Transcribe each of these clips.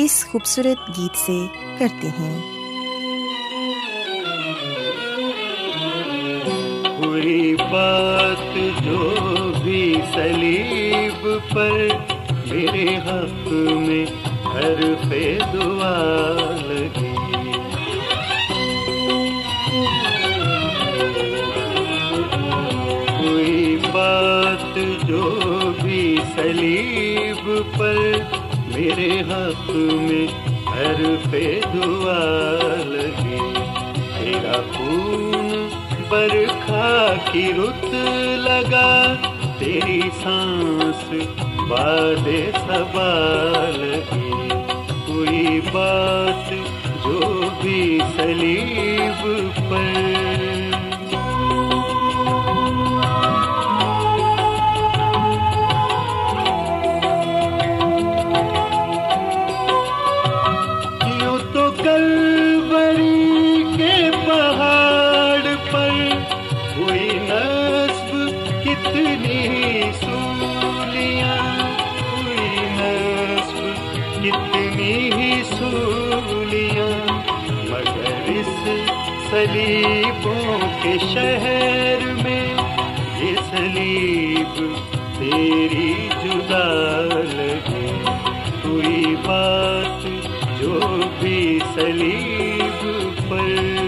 اس خوبصورت گیت سے کرتے ہیں کوئی بات جو بھی سلیب پر میرے حق میں ہر پہ دعا لگی۔ کوئی بات جو بھی سلیب پر میرے حق میں ہر پہ دعا لگی تیرا خون برکھا کی رت لگا، تیری سانس باد سوال کی کوئی بات جو بھی سلیب پر سلیبوں کے شہر میں یہ سلیب تیری جدا لگے۔ کوئی بات جو بھی سلیب پر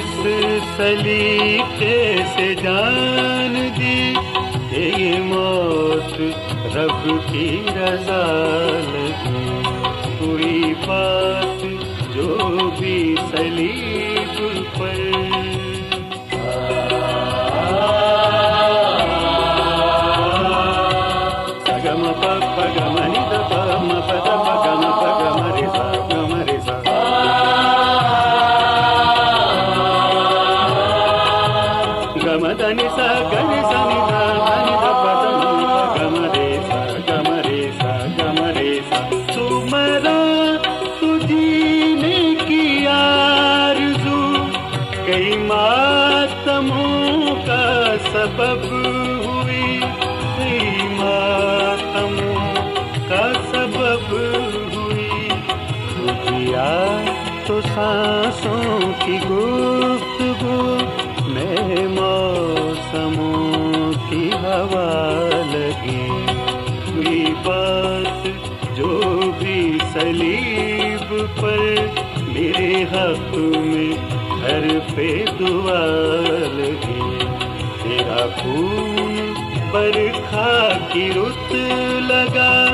اس سلیقے سے جان دی کہ یہ موت رب کی رضا لگی کوئی بات جو بھی سلیقے لگی کوئی بات جو بھی سلیب پر میرے حق میں ہر پہ دعا لگی تیرا خون برکھا کی رت لگا،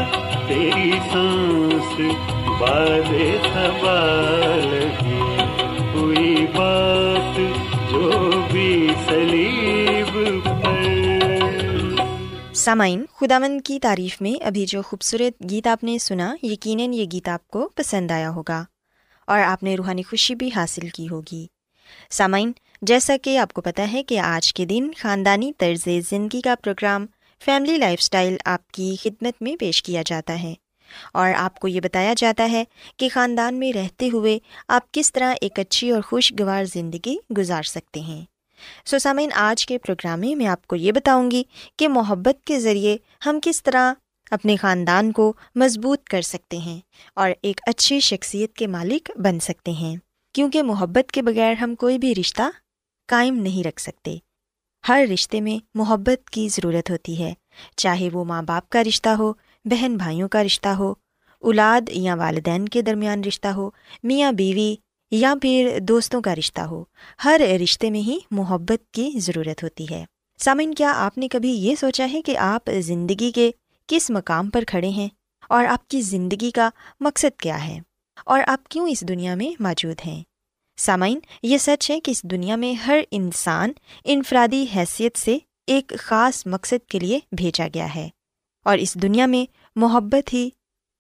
تیری سانس باد سوال سامعین خداون کی تعریف میں ابھی جو خوبصورت گیت آپ نے سنا، یقیناً یہ گیت آپ کو پسند آیا ہوگا اور آپ نے روحانی خوشی بھی حاصل کی ہوگی۔ سامعین، جیسا کہ آپ کو پتہ ہے کہ آج کے دن خاندانی طرز زندگی کا پروگرام فیملی لائف اسٹائل آپ کی خدمت میں پیش کیا جاتا ہے اور آپ کو یہ بتایا جاتا ہے کہ خاندان میں رہتے ہوئے آپ کس طرح ایک اچھی اور خوشگوار زندگی گزار سکتے ہیں۔ سو سامعین، آج کے پروگرام میں میں آپ کو یہ بتاؤں گی کہ محبت کے ذریعے ہم کس طرح اپنے خاندان کو مضبوط کر سکتے ہیں اور ایک اچھی شخصیت کے مالک بن سکتے ہیں۔ کیونکہ محبت کے بغیر ہم کوئی بھی رشتہ قائم نہیں رکھ سکتے۔ ہر رشتے میں محبت کی ضرورت ہوتی ہے، چاہے وہ ماں باپ کا رشتہ ہو بہن بھائیوں کا رشتہ ہو، اولاد یا والدین کے درمیان رشتہ ہو میاں بیوی یا پھر دوستوں کا رشتہ ہو، ہر رشتے میں ہی محبت کی ضرورت ہوتی ہے۔ سامعین، کیا آپ نے کبھی یہ سوچا ہے کہ آپ زندگی کے کس مقام پر کھڑے ہیں؟ اور آپ کی زندگی کا مقصد کیا ہے؟ اور آپ کیوں اس دنیا میں موجود ہیں؟ سامعین، یہ سچ ہے کہ اس دنیا میں ہر انسان انفرادی حیثیت سے ایک خاص مقصد کے لیے بھیجا گیا ہے۔ اور اس دنیا میں محبت ہی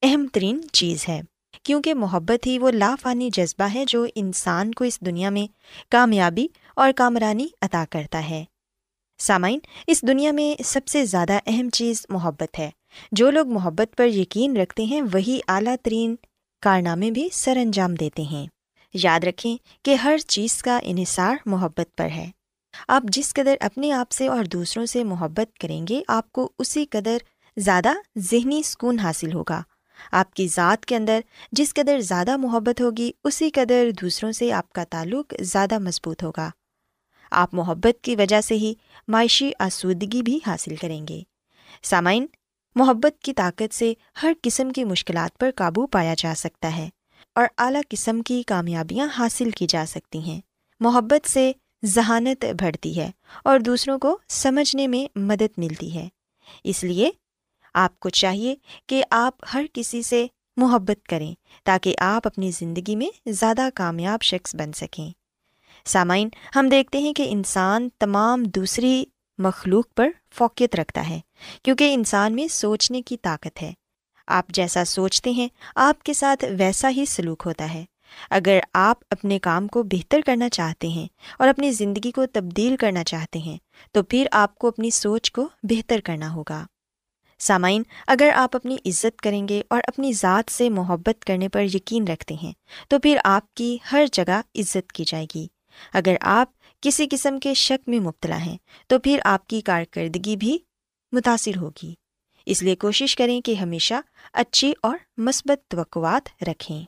اہم ترین چیز ہے۔ کیونکہ محبت ہی وہ لافانی جذبہ ہے جو انسان کو اس دنیا میں کامیابی اور کامرانی عطا کرتا ہے۔ سامعین، اس دنیا میں سب سے زیادہ اہم چیز محبت ہے۔ جو لوگ محبت پر یقین رکھتے ہیں، وہی اعلیٰ ترین کارنامے بھی سر انجام دیتے ہیں۔ یاد رکھیں کہ ہر چیز کا انحصار محبت پر ہے۔ آپ جس قدر اپنے آپ سے اور دوسروں سے محبت کریں گے، آپ کو اسی قدر زیادہ ذہنی سکون حاصل ہوگا۔ آپ کی ذات کے اندر جس قدر زیادہ محبت ہوگی، اسی قدر دوسروں سے آپ کا تعلق زیادہ مضبوط ہوگا۔ آپ محبت کی وجہ سے ہی معاشی آسودگی بھی حاصل کریں گے۔ سامعین، محبت کی طاقت سے ہر قسم کی مشکلات پر قابو پایا جا سکتا ہے اور اعلیٰ قسم کی کامیابیاں حاصل کی جا سکتی ہیں۔ محبت سے ذہانت بڑھتی ہے اور دوسروں کو سمجھنے میں مدد ملتی ہے۔ اس لیے آپ کو چاہیے کہ آپ ہر کسی سے محبت کریں تاکہ آپ اپنی زندگی میں زیادہ کامیاب شخص بن سکیں۔ سامعین، ہم دیکھتے ہیں کہ انسان تمام دوسری مخلوق پر فوقیت رکھتا ہے، کیونکہ انسان میں سوچنے کی طاقت ہے۔ آپ جیسا سوچتے ہیں، آپ کے ساتھ ویسا ہی سلوک ہوتا ہے۔ اگر آپ اپنے کام کو بہتر کرنا چاہتے ہیں اور اپنی زندگی کو تبدیل کرنا چاہتے ہیں، تو پھر آپ کو اپنی سوچ کو بہتر کرنا ہوگا۔ سامعین، اگر آپ اپنی عزت کریں گے اور اپنی ذات سے محبت کرنے پر یقین رکھتے ہیں، تو پھر آپ کی ہر جگہ عزت کی جائے گی۔ اگر آپ کسی قسم کے شک میں مبتلا ہیں، تو پھر آپ کی کارکردگی بھی متاثر ہوگی۔ اس لیے کوشش کریں کہ ہمیشہ اچھی اور مثبت توقعات رکھیں۔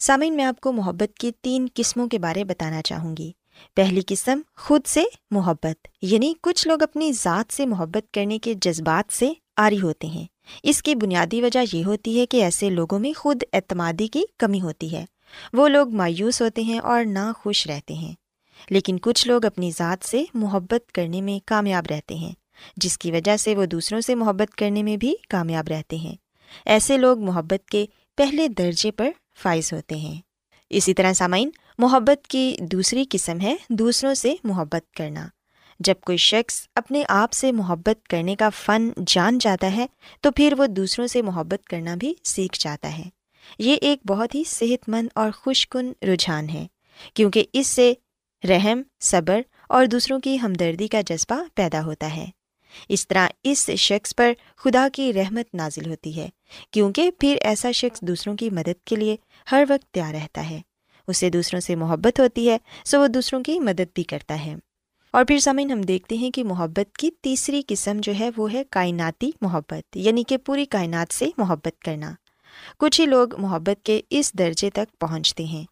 سامعین، میں آپ کو محبت کی تین قسموں کے بارے بتانا چاہوں گی۔ پہلی قسم، خود سے محبت یعنی کچھ لوگ اپنی ذات سے محبت کرنے کے جذبات سے آری ہوتے ہیں۔ اس کی بنیادی وجہ یہ ہوتی ہے کہ ایسے لوگوں میں خود اعتمادی کی کمی ہوتی ہے۔ وہ لوگ مایوس ہوتے ہیں اور نہ خوش رہتے ہیں۔ لیکن کچھ لوگ اپنی ذات سے محبت کرنے میں کامیاب رہتے ہیں، جس کی وجہ سے وہ دوسروں سے محبت کرنے میں بھی کامیاب رہتے ہیں۔ ایسے لوگ محبت کے پہلے درجے پر فائز ہوتے ہیں۔ اسی طرح سامعین، محبت کی دوسری قسم ہے دوسروں سے محبت کرنا۔ جب کوئی شخص اپنے آپ سے محبت کرنے کا فن جان جاتا ہے، تو پھر وہ دوسروں سے محبت کرنا بھی سیکھ جاتا ہے۔ یہ ایک بہت ہی صحت مند اور خوش کن رجحان ہے، کیونکہ اس سے رحم، صبر اور دوسروں کی ہمدردی کا جذبہ پیدا ہوتا ہے۔ اس طرح اس شخص پر خدا کی رحمت نازل ہوتی ہے، کیونکہ پھر ایسا شخص دوسروں کی مدد کے لیے ہر وقت تیار رہتا ہے۔ اسے دوسروں سے محبت ہوتی ہے، سو وہ دوسروں کی مدد بھی کرتا ہے۔ اور پھر سامعین ہم دیکھتے ہیں کہ محبت کی تیسری قسم جو ہے وہ ہے کائناتی محبت یعنی کہ پوری کائنات سے محبت کرنا۔ کچھ ہی لوگ محبت کے اس درجے تک پہنچتے ہیں،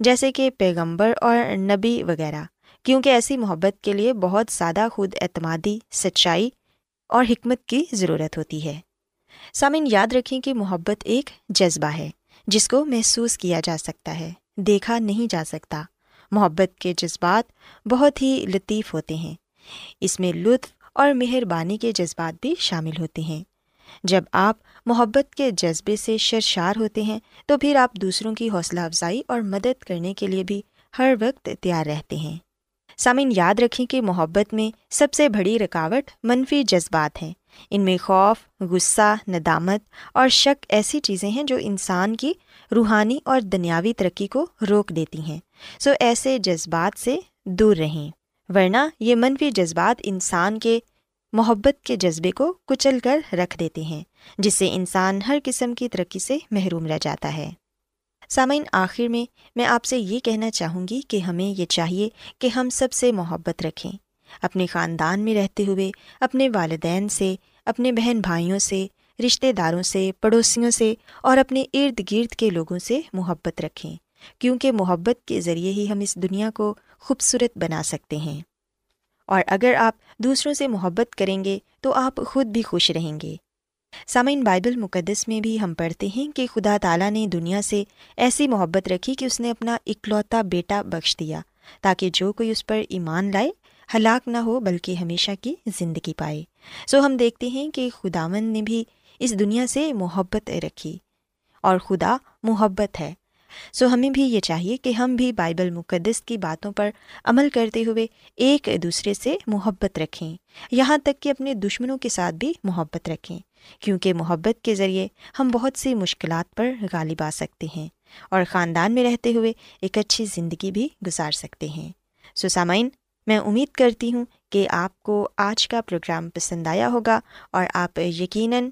جیسے کہ پیغمبر اور نبی وغیرہ، کیونکہ ایسی محبت کے لیے بہت زیادہ خود اعتمادی، سچائی اور حکمت کی ضرورت ہوتی ہے۔ سامعین یاد رکھیں کہ محبت ایک جذبہ ہے، جس کو محسوس کیا جا سکتا ہے، دیکھا نہیں جا سکتا۔ محبت کے جذبات بہت ہی لطیف ہوتے ہیں۔ اس میں لطف اور مہربانی کے جذبات بھی شامل ہوتے ہیں۔ جب آپ محبت کے جذبے سے شرشار ہوتے ہیں، تو پھر آپ دوسروں کی حوصلہ افزائی اور مدد کرنے کے لیے بھی ہر وقت تیار رہتے ہیں۔ سامعن یاد رکھیں کہ محبت میں سب سے بڑی رکاوٹ منفی جذبات ہیں۔ ان میں خوف، غصہ، ندامت اور شک ایسی چیزیں ہیں جو انسان کی روحانی اور دنیاوی ترقی کو روک دیتی ہیں۔ سو ایسے جذبات سے دور رہیں، ورنہ یہ منفی جذبات انسان کے محبت کے جذبے کو کچل کر رکھ دیتے ہیں، جس سے انسان ہر قسم کی ترقی سے محروم رہ جاتا ہے۔ سامعین، آخر میں میں آپ سے یہ کہنا چاہوں گی کہ ہمیں یہ چاہیے کہ ہم سب سے محبت رکھیں۔ اپنے خاندان میں رہتے ہوئے، اپنے والدین سے، اپنے بہن بھائیوں سے، رشتہ داروں سے، پڑوسیوں سے اور اپنے ارد گرد کے لوگوں سے محبت رکھیں، کیونکہ محبت کے ذریعے ہی ہم اس دنیا کو خوبصورت بنا سکتے ہیں۔ اور اگر آپ دوسروں سے محبت کریں گے، تو آپ خود بھی خوش رہیں گے۔ سامعین، بائبل مقدس میں بھی ہم پڑھتے ہیں کہ خدا تعالیٰ نے دنیا سے ایسی محبت رکھی کہ اس نے اپنا اکلوتا بیٹا بخش دیا، تاکہ جو کوئی اس پر ایمان لائے ہلاک نہ ہو بلکہ ہمیشہ کی زندگی پائے۔ سو ہم دیکھتے ہیں کہ خداون نے بھی اس دنیا سے محبت رکھی اور خدا محبت ہے۔ سو ہمیں بھی یہ چاہیے کہ ہم بھی بائبل مقدس کی باتوں پر عمل کرتے ہوئے ایک دوسرے سے محبت رکھیں۔ یہاں تک کہ اپنے دشمنوں کے ساتھ بھی محبت رکھیں۔ کیونکہ محبت کے ذریعے ہم بہت سی مشکلات پر غالب آ سکتے ہیں اور خاندان میں رہتے ہوئے ایک اچھی زندگی بھی گزار سکتے ہیں۔ سو سامعین میں امید کرتی ہوں کہ آپ کو آج کا پروگرام پسند آیا ہوگا اور آپ یقیناً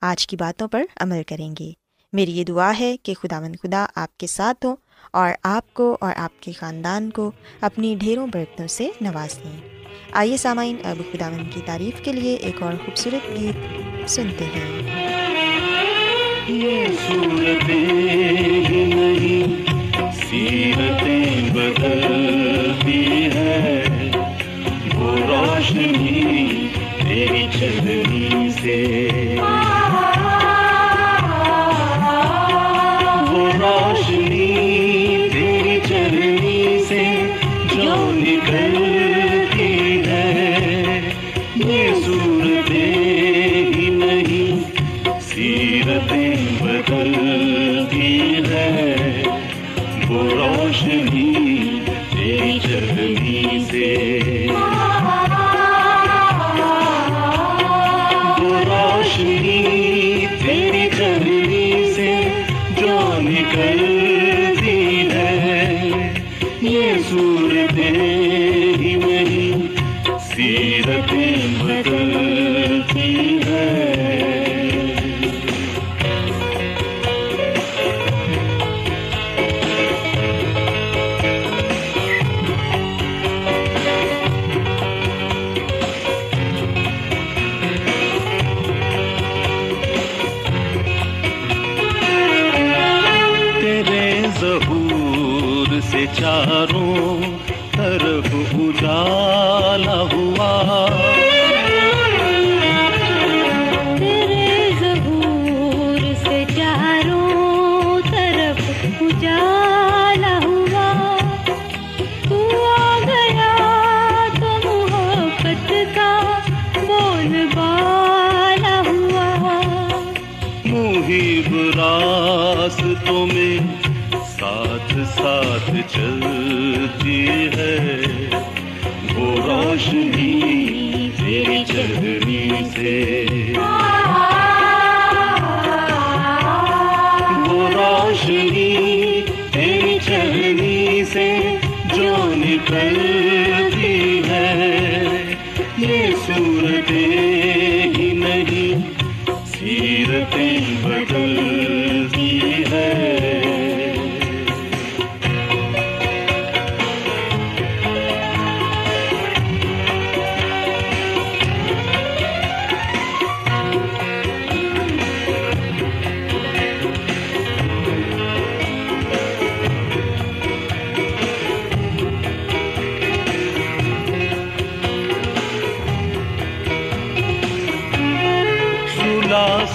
آج کی باتوں پر عمل کریں گے۔ میری یہ دعا ہے کہ خدا مند خدا آپ کے ساتھ ہوں اور آپ کو اور آپ کے خاندان کو اپنی ڈھیروں برتنوں سے نواز دیں۔ آئیے سامعین، اب خدا مند کی تعریف کے لیے ایک اور خوبصورت گیت سنتے ہیں۔ یہ صورتیں بدلتی روشنی تیری چلنی سے صورتیں ہی نہیں سیرتیں بدل محیب راستوں میں ساتھ ساتھ چلتی ہے۔ وہ روشنی تیرے چلنی سے۔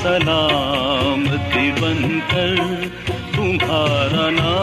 سلام سلامتی بن کر تمہارا نام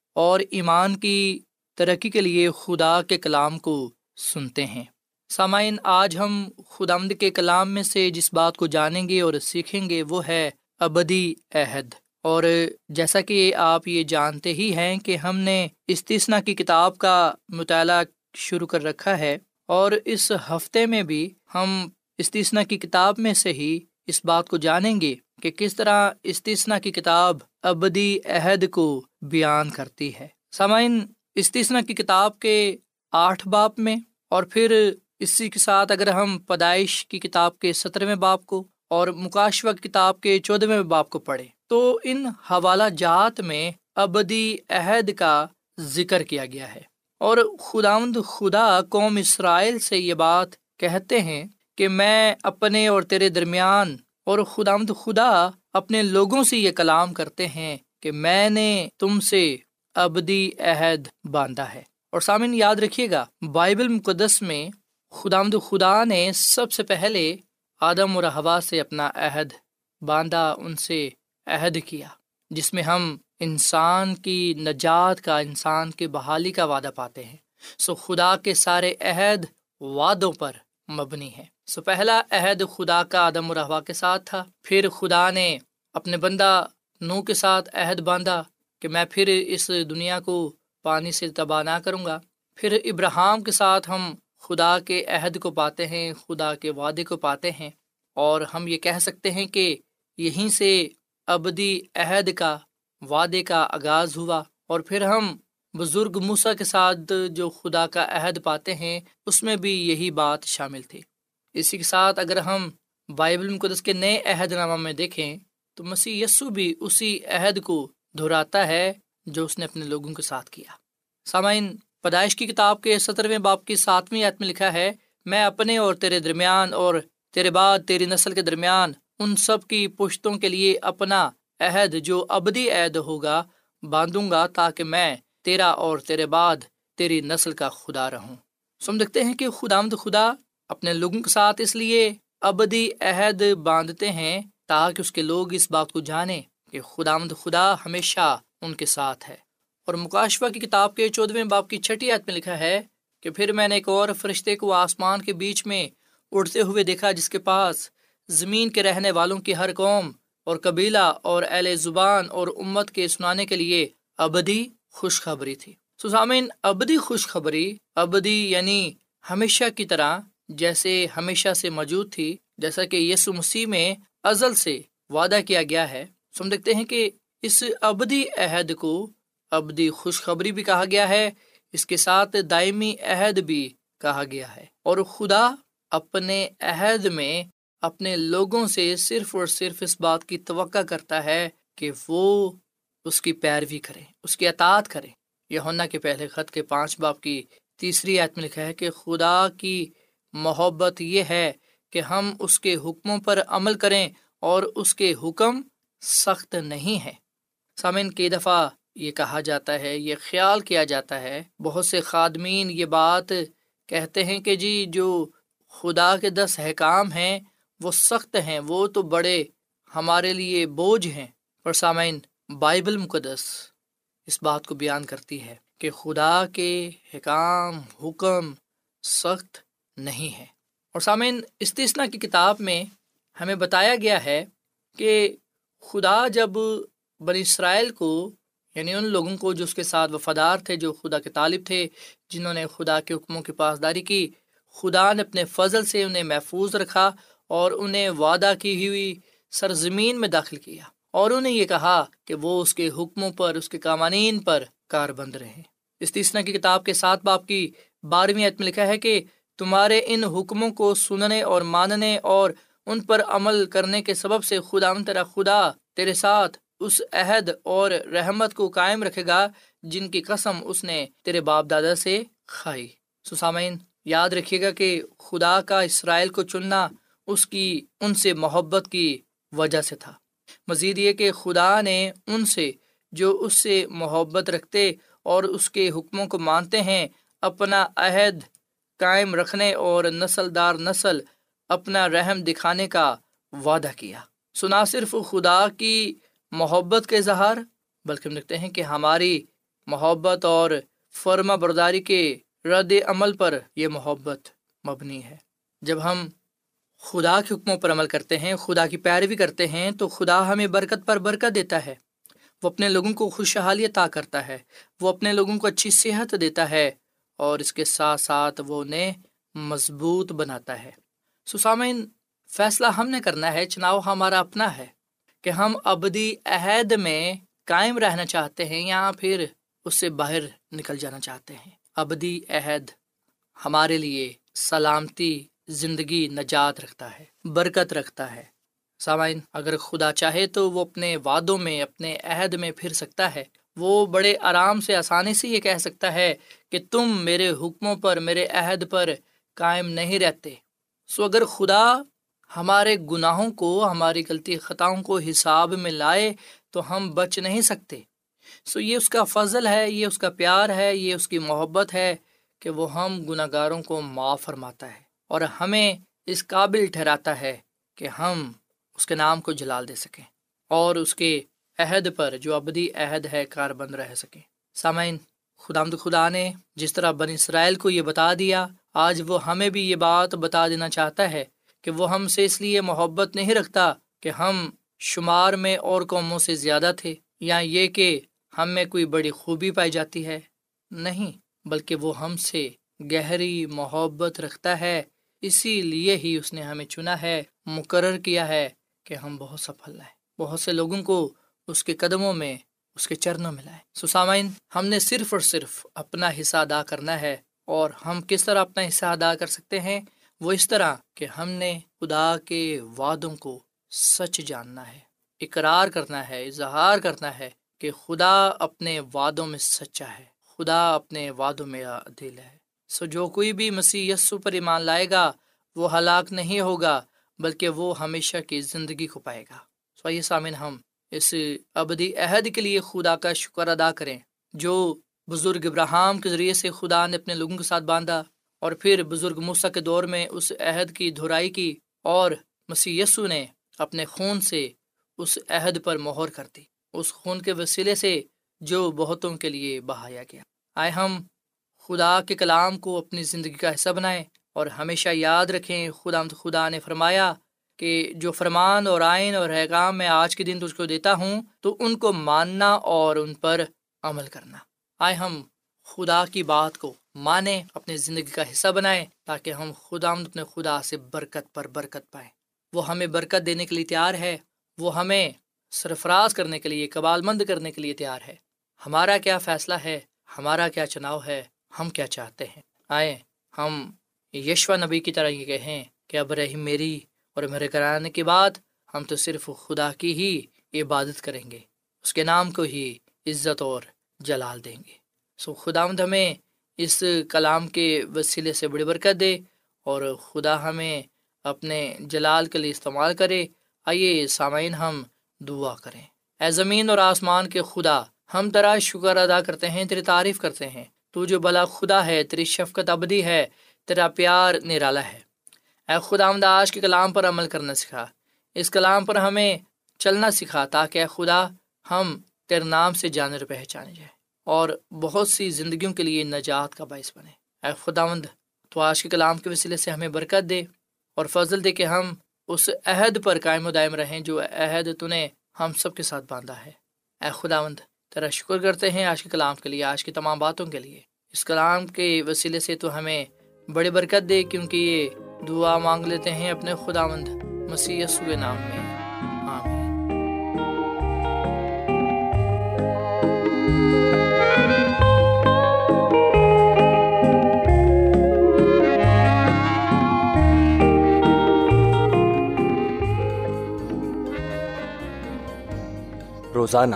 اور ایمان کی ترقی کے لیے خدا کے کلام کو سنتے ہیں۔ سامعین، آج ہم خدا آمد کے کلام میں سے جس بات کو جانیں گے اور سیکھیں گے وہ ہے ابدی عہد۔ اور جیسا کہ آپ یہ جانتے ہی ہیں کہ ہم نے استثنا کی کتاب کا مطالعہ شروع کر رکھا ہے اور اس ہفتے میں بھی ہم استثنا کی کتاب میں سے ہی اس بات کو جانیں گے کہ کس طرح استثنا کی کتاب ابدی عہد کو بیان کرتی ہے۔ سامعین استثنا کی کتاب کے آٹھ باپ میں اور پھر اسی کے ساتھ اگر ہم پیدائش کی کتاب کے سترویں باپ کو اور مکاشو کی کتاب کے چودہویں باپ کو پڑھیں تو ان حوالہ جات میں ابدی عہد کا ذکر کیا گیا ہے۔ اور خداوند خدا قوم اسرائیل سے یہ بات کہتے ہیں کہ میں اپنے اور تیرے درمیان اور خدامد خدا اپنے لوگوں سے یہ کلام کرتے ہیں کہ میں نے تم سے ابدی عہد باندھا ہے۔ اور سامن یاد رکھیے گا، بائبل مقدس میں خدامد خدا نے سب سے پہلے آدم اور ہوا سے اپنا عہد باندھا، ان سے عہد کیا، جس میں ہم انسان کی نجات کا، انسان کی بحالی کا وعدہ پاتے ہیں۔ سو خدا کے سارے عہد وعدوں پر مبنی ہے۔ سو so پہلا عہد خدا کا آدم و رہوا کے ساتھ تھا۔ پھر خدا نے اپنے بندہ نو کے ساتھ عہد باندھا کہ میں پھر اس دنیا کو پانی سے تباہ نہ کروں گا۔ پھر ابراہم کے ساتھ ہم خدا کے عہد کو پاتے ہیں، خدا کے وعدے کو پاتے ہیں۔ اور ہم یہ کہہ سکتے ہیں کہ یہیں سے ابدی عہد کا، وعدے کا آغاز ہوا۔ اور پھر ہم بزرگ موسا کے ساتھ جو خدا کا عہد پاتے ہیں، اس میں بھی یہی بات شامل تھی۔ اسی کے ساتھ اگر ہم بائبل مقدس کے نئے عہد نامہ میں دیکھیں، تو مسیح یسو بھی اسی عہد کو دہراتا ہے جو اس نے اپنے لوگوں کے ساتھ کیا۔ سامعین، پیدائش کی کتاب کے سترویں باپ کی ساتویں عتم لکھا ہے، میں اپنے اور تیرے درمیان اور تیرے بعد تیری نسل کے درمیان ان سب کی پشتوں کے لیے اپنا عہد جو ابدی عہد ہوگا باندھوں گا تاکہ میں تیرا اور تیرے بعد تیری نسل کا خدا رہوں۔ سمجھتے ہیں کہ خدامد خدا اپنے لوگوں کے ساتھ اس لیے ابدی عہد باندھتے ہیں تاکہ اس کے لوگ اس بات کو جانیں کہ خدامد خدا ہمیشہ ان کے ساتھ ہے۔ اور مکاشفہ کی کتاب کے چودھویں باپ کی چھٹی عید میں لکھا ہے کہ پھر میں نے ایک اور فرشتے کو آسمان کے بیچ میں اڑتے ہوئے دیکھا جس کے پاس زمین کے رہنے والوں کی ہر قوم اور قبیلہ اور اہل زبان اور امت کے سنانے کے لیے ابدی خوشخبری تھی۔ سامعین ابدی خوشخبری، ابدی یعنی ہمیشہ کی طرح جیسے ہمیشہ سے موجود تھی، جیسا کہ یسو مسیح میں ازل سے وعدہ کیا گیا ہے۔ ہم دیکھتے ہیں کہ اس ابدی عہد کو ابدی خوشخبری بھی کہا گیا ہے، اس کے ساتھ دائمی عہد بھی کہا گیا ہے۔ اور خدا اپنے عہد میں اپنے لوگوں سے صرف اور صرف اس بات کی توقع کرتا ہے کہ وہ اس کی پیروی کریں، اس کی اطاعت کریں۔ یہ کے پہلے خط کے پانچ باپ کی تیسری آیت میں لکھا ہے کہ خدا کی محبت یہ ہے کہ ہم اس کے حکموں پر عمل کریں اور اس کے حکم سخت نہیں ہے سامن کئی دفعہ یہ کہا جاتا ہے، یہ خیال کیا جاتا ہے۔ بہت سے خادمین یہ بات کہتے ہیں کہ جی جو خدا کے دس حکام ہیں، وہ سخت ہیں، وہ تو بڑے ہمارے لیے بوجھ ہیں۔ اور سامعین بائبل مقدس اس بات کو بیان کرتی ہے کہ خدا کے حکام، حکم سخت نہیں ہے اور سامعین استثنا کی کتاب میں ہمیں بتایا گیا ہے کہ خدا جب بنی اسرائیل کو یعنی ان لوگوں کو جو اس کے ساتھ وفادار تھے، جو خدا کے طالب تھے، جنہوں نے خدا کے حکموں کی پاسداری کی، خدا نے اپنے فضل سے انہیں محفوظ رکھا اور انہیں وعدہ کی ہوئی سرزمین میں داخل کیا۔ اور انہیں یہ کہا کہ وہ اس کے حکموں پر، اس کے قوانین پر کار بند رہے اس کی کتاب کے ساتھ باپ کی بارہویں عتم لکھا ہے کہ تمہارے ان حکموں کو سننے اور ماننے اور ان پر عمل کرنے کے سبب سے خدا تیرا خدا تیرے ساتھ اس عہد اور رحمت کو قائم رکھے گا جن کی قسم اس نے تیرے باپ دادا سے کھائی۔ سسامین یاد رکھیے گا کہ خدا کا اسرائیل کو چننا اس کی، ان سے محبت کی وجہ سے تھا۔ مزید یہ کہ خدا نے ان سے جو اس سے محبت رکھتے اور اس کے حکموں کو مانتے ہیں، اپنا عہد قائم رکھنے اور نسل دار نسل اپنا رحم دکھانے کا وعدہ کیا۔ سنا صرف خدا کی محبت کے اظہار، بلکہ ہم لکھتے ہیں کہ ہماری محبت اور فرما برداری کے رد عمل پر یہ محبت مبنی ہے۔ جب ہم خدا کے حکموں پر عمل کرتے ہیں، خدا کی پیروی کرتے ہیں، تو خدا ہمیں برکت پر برکت دیتا ہے۔ وہ اپنے لوگوں کو خوشحالی عطا کرتا ہے، وہ اپنے لوگوں کو اچھی صحت دیتا ہے، اور اس کے ساتھ ساتھ وہ انہیں مضبوط بناتا ہے۔ سسامین فیصلہ ہم نے کرنا ہے، چناؤ ہمارا اپنا ہے کہ ہم ابدی عہد میں قائم رہنا چاہتے ہیں یا پھر اس سے باہر نکل جانا چاہتے ہیں۔ ابدی عہد ہمارے لیے سلامتی زندگی نجات رکھتا ہے، برکت رکھتا ہے۔ سامعین، اگر خدا چاہے تو وہ اپنے وعدوں میں، اپنے عہد میں پھر سکتا ہے۔ وہ بڑے آرام سے آسانی سے یہ کہہ سکتا ہے کہ تم میرے حکموں پر، میرے عہد پر قائم نہیں رہتے۔ سو اگر خدا ہمارے گناہوں کو، ہماری غلطی خطاؤں کو حساب میں لائے تو ہم بچ نہیں سکتے۔ سو یہ اس کا فضل ہے، یہ اس کا پیار ہے، یہ اس کی محبت ہے کہ وہ ہم گناہ گاروں کو معاف فرماتا ہے۔ اور ہمیں اس قابل ٹھہراتا ہے کہ ہم اس کے نام کو جلال دے سکیں اور اس کے عہد پر جو ابدی عہد ہے کار بند رہ سکیں۔ سامعین خدا خدا نے جس طرح بن اسرائیل کو یہ بتا دیا، آج وہ ہمیں بھی یہ بات بتا دینا چاہتا ہے کہ وہ ہم سے اس لیے محبت نہیں رکھتا کہ ہم شمار میں اور قوموں سے زیادہ تھے یا یہ کہ ہم میں کوئی بڑی خوبی پائی جاتی ہے۔ نہیں، بلکہ وہ ہم سے گہری محبت رکھتا ہے اسی لیے ہی اس نے ہمیں چنا ہے، مقرر کیا ہے کہ ہم بہت سفل ہیں۔ بہت سے لوگوں کو اس کے قدموں میں، اس کے چرنوں میں لائے سسامین ہم نے صرف اور صرف اپنا حصہ ادا کرنا ہے اور ہم کس طرح اپنا حصہ ادا کر سکتے ہیں؟ وہ اس طرح کہ ہم نے خدا کے وعدوں کو سچ جاننا ہے، اقرار کرنا ہے، اظہار کرنا ہے کہ خدا اپنے وعدوں میں سچا ہے۔ خدا اپنے وعدوں میں دل ہے۔ سو جو کوئی بھی مسیح یسو پر ایمان لائے گا، وہ ہلاک نہیں ہوگا، بلکہ وہ ہمیشہ کی زندگی کو پائے گا۔ سو یہ سامن ہم اس ابدی عہد کے لیے خدا کا شکر ادا کریں۔ جو بزرگ ابراہم کے ذریعے سے خدا نے اپنے لوگوں کے ساتھ باندھا اور پھر بزرگ موسیٰ کے دور میں اس عہد کی دھرائی کی اور مسی یسو نے اپنے خون سے اس عہد پر مہر کر دی۔ اس خون کے وسیلے سے جو بہتوں کے لیے بہایا گیا۔ آئے ہم خدا کے کلام کو اپنی زندگی کا حصہ بنائیں اور ہمیشہ یاد رکھیں خدا خدا نے فرمایا کہ جو فرمان اور آئین اور حیغام میں آج کے دن تجھ کو دیتا ہوں، تو ان کو ماننا اور ان پر عمل کرنا۔ آئے ہم خدا کی بات کو مانیں، اپنی زندگی کا حصہ بنائیں تاکہ ہم خدا اپنے خدا سے برکت پر برکت پائیں۔ وہ ہمیں برکت دینے کے لیے تیار ہے، وہ ہمیں سرفراز کرنے کے لیے قبال مند کرنے کے لیے تیار ہے۔ ہمارا کیا فیصلہ ہے؟ ہمارا کیا چناؤ ہے؟ ہم کیا چاہتے ہیں؟ آئیں، ہم یشوا نبی کی طرح یہ کہیں کہ اب رحیم میری اور میرے کرانے کے بعد ہم تو صرف خدا کی ہی عبادت کریں گے، اس کے نام کو ہی عزت اور جلال دیں گے۔ سو خدا مد ہمیں اس کلام کے وسیلے سے بڑی برکت دے اور خدا ہمیں اپنے جلال کے لیے استعمال کرے۔ آئیے سامعین، ہم دعا کریں۔ اے زمین اور آسمان کے خدا، ہم تیرا شکر ادا کرتے ہیں، تیری تعریف کرتے ہیں۔ تو جو بلا خدا ہے، تیری شفقت ابدی ہے، تیرا پیار نرالا ہے۔ اے خدا آمد آج کے کلام پر عمل کرنا سکھا۔ اس کلام پر ہمیں چلنا سکھا تاکہ اے خدا ہم تیرے نام سے جانر پہچانے جائے اور بہت سی زندگیوں کے لیے نجات کا باعث بنے اے خداوند تو آج کے کلام کے وسیلے سے ہمیں برکت دے اور فضل دے کہ ہم اس عہد پر قائم و دائم رہیں جو عہد تو نے ہم سب کے ساتھ باندھا ہے۔ اے خداوند تیرا شکر کرتے ہیں آج کے کلام کے لیے، آج کی تمام باتوں کے لیے۔ اس کلام کے وسیلے سے تو ہمیں بڑی برکت دے، کیونکہ یہ دعا مانگ لیتے ہیں اپنے خداوند مسیح کے نام میں۔ آمین۔ روزانہ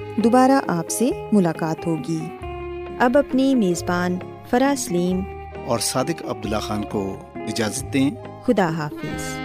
دوبارہ آپ سے ملاقات ہوگی۔ اب اپنی میزبان فرا سلیم اور صادق عبداللہ خان کو اجازت دیں۔ خدا حافظ۔